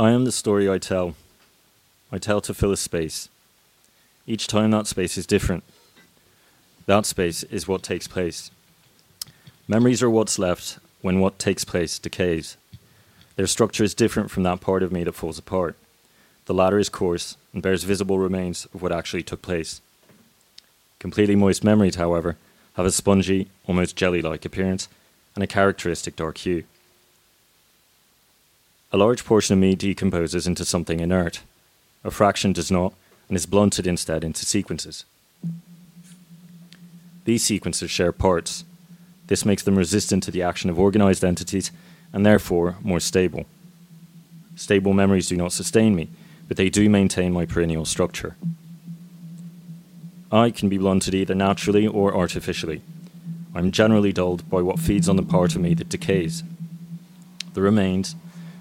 I am the story I tell. I tell to fill a space. Each time that space is different. That space is what takes place. Memories are what's left when what takes place decays. Their structure is different from that part of me that falls apart. The latter is coarse and bears visible remains of what actually took place. Completely moist memories, however, have a spongy, almost jelly like appearance and a characteristic dark hue. A large portion of me decomposes into something inert. A fraction does not, and is blunted instead into sequences. These sequences share parts. This makes them resistant to the action of organized entities and therefore more stable. Stable memories do not sustain me, but they do maintain my perennial structure. I can be blunted either naturally or artificially. I'm generally dulled by what feeds on the part of me that decays. The remains,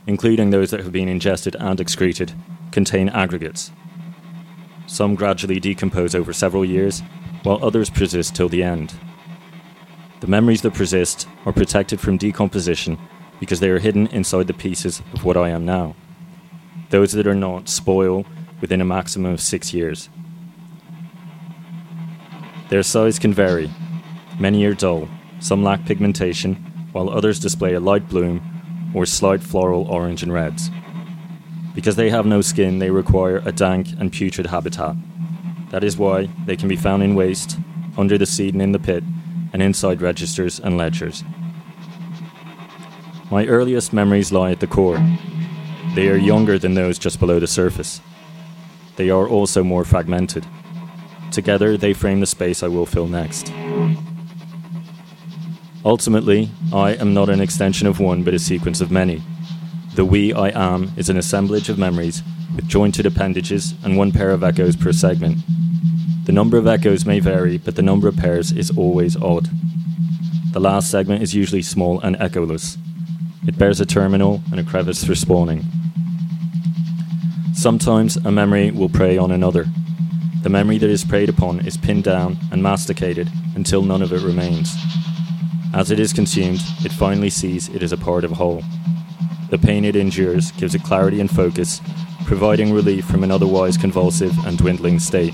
including those that have been ingested and excreted, contain aggregates. Some gradually decompose over several years, while others persist till the end. The memories that persist are protected from decomposition because they are hidden inside the pieces of what I am now. Those that are not spoil within a maximum of six years. Their size can vary. Many are dull, some lack pigmentation, while others display a light bloom or slight floral orange and reds. Because they have no skin, they require a dank and putrid habitat. That is why they can be found in waste, under the seed and in the pit, and inside registers and ledgers. My earliest memories lie at the core. They are younger than those just below the surface. They are also more fragmented. Together, they frame the space I will fill next. Ultimately, I am not an extension of one, but a sequence of many. The we I am is an assemblage of memories with jointed appendages and one pair of echoes per segment. The number of echoes may vary, but the number of pairs is always odd. The last segment is usually small and echoless. It bears a terminal and a crevice for spawning. Sometimes a memory will prey on another. The memory that is preyed upon is pinned down and masticated until none of it remains. As it is consumed, it finally sees it is a part of a whole. The pain it endures gives it clarity and focus, providing relief from an otherwise convulsive and dwindling state.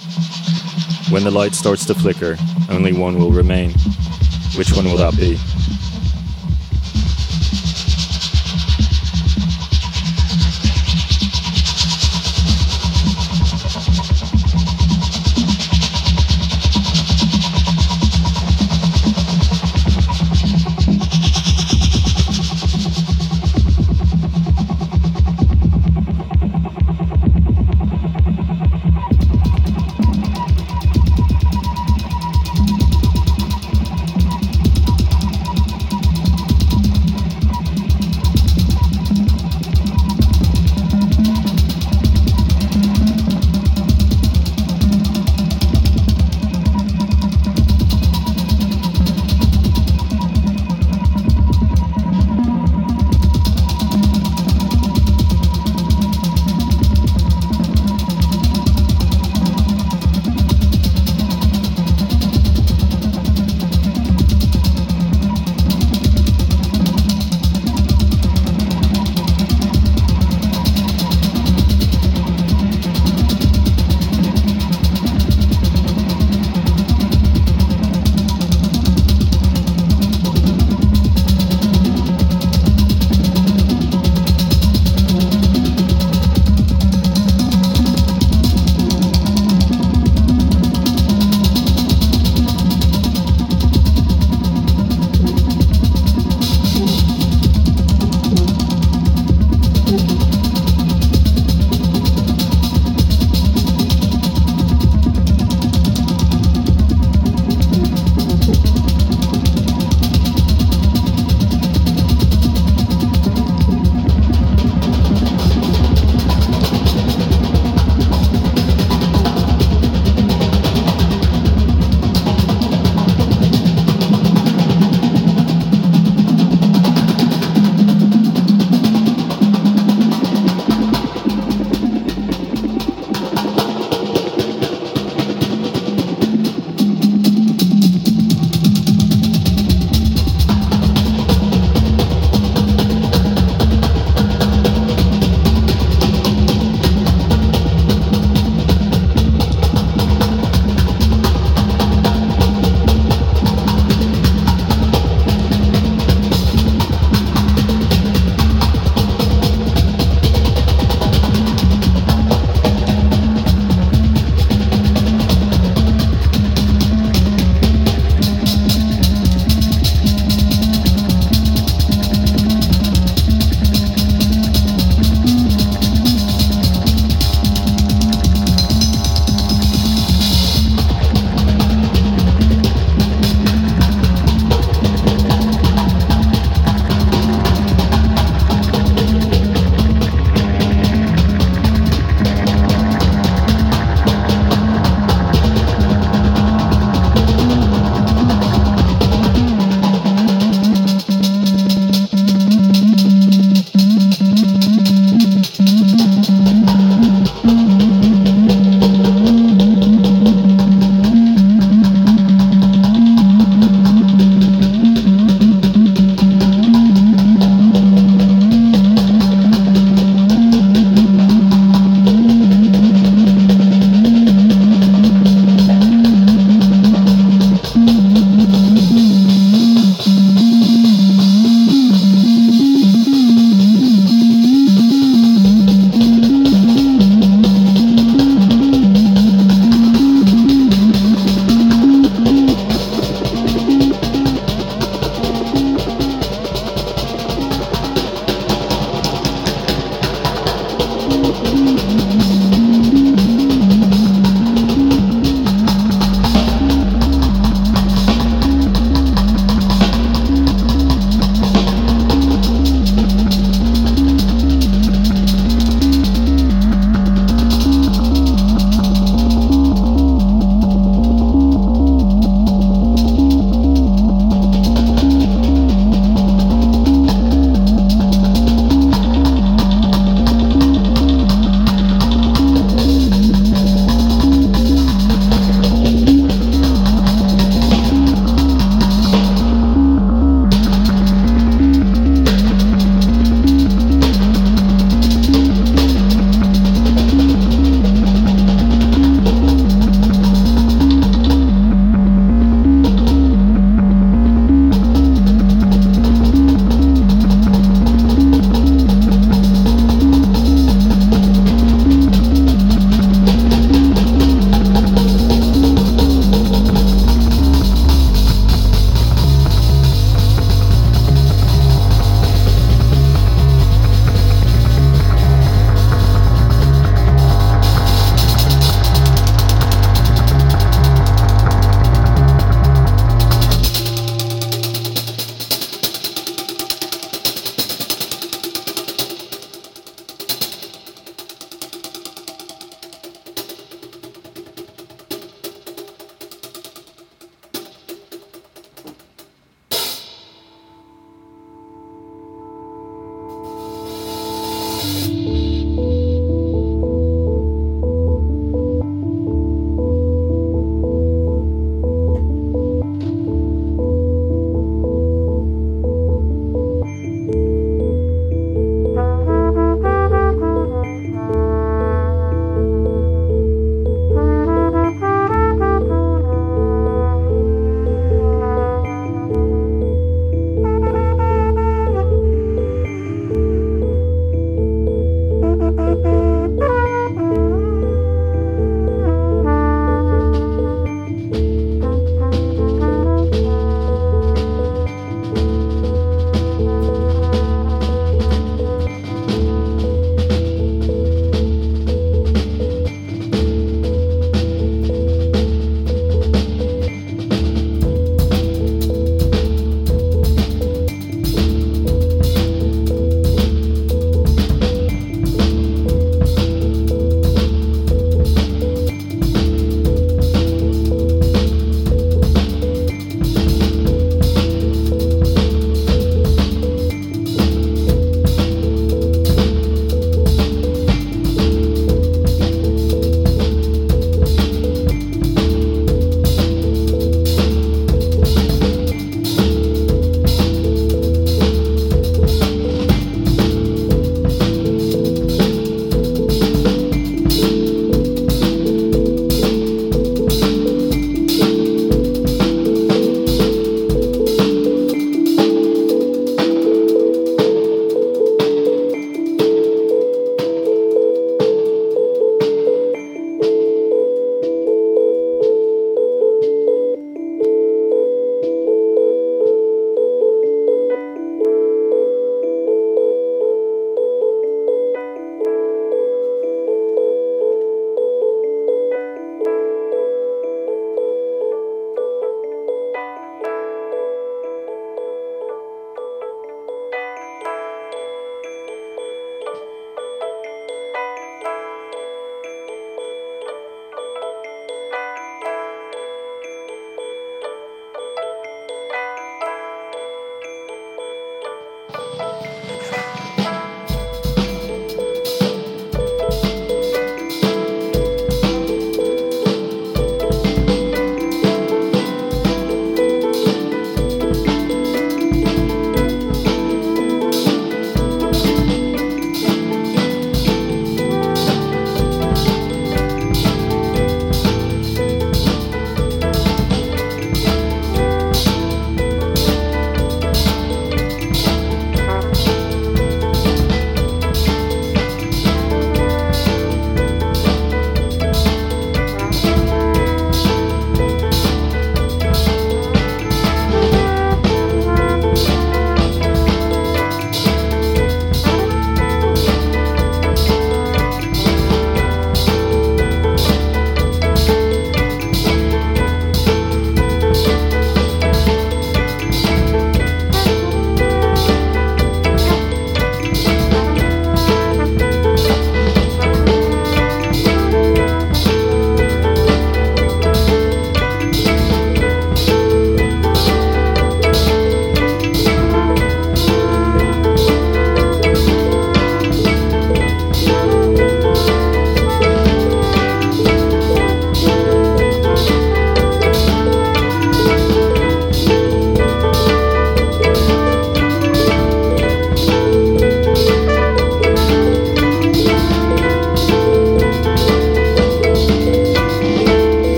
When the light starts to flicker, only one will remain. Which one will that be?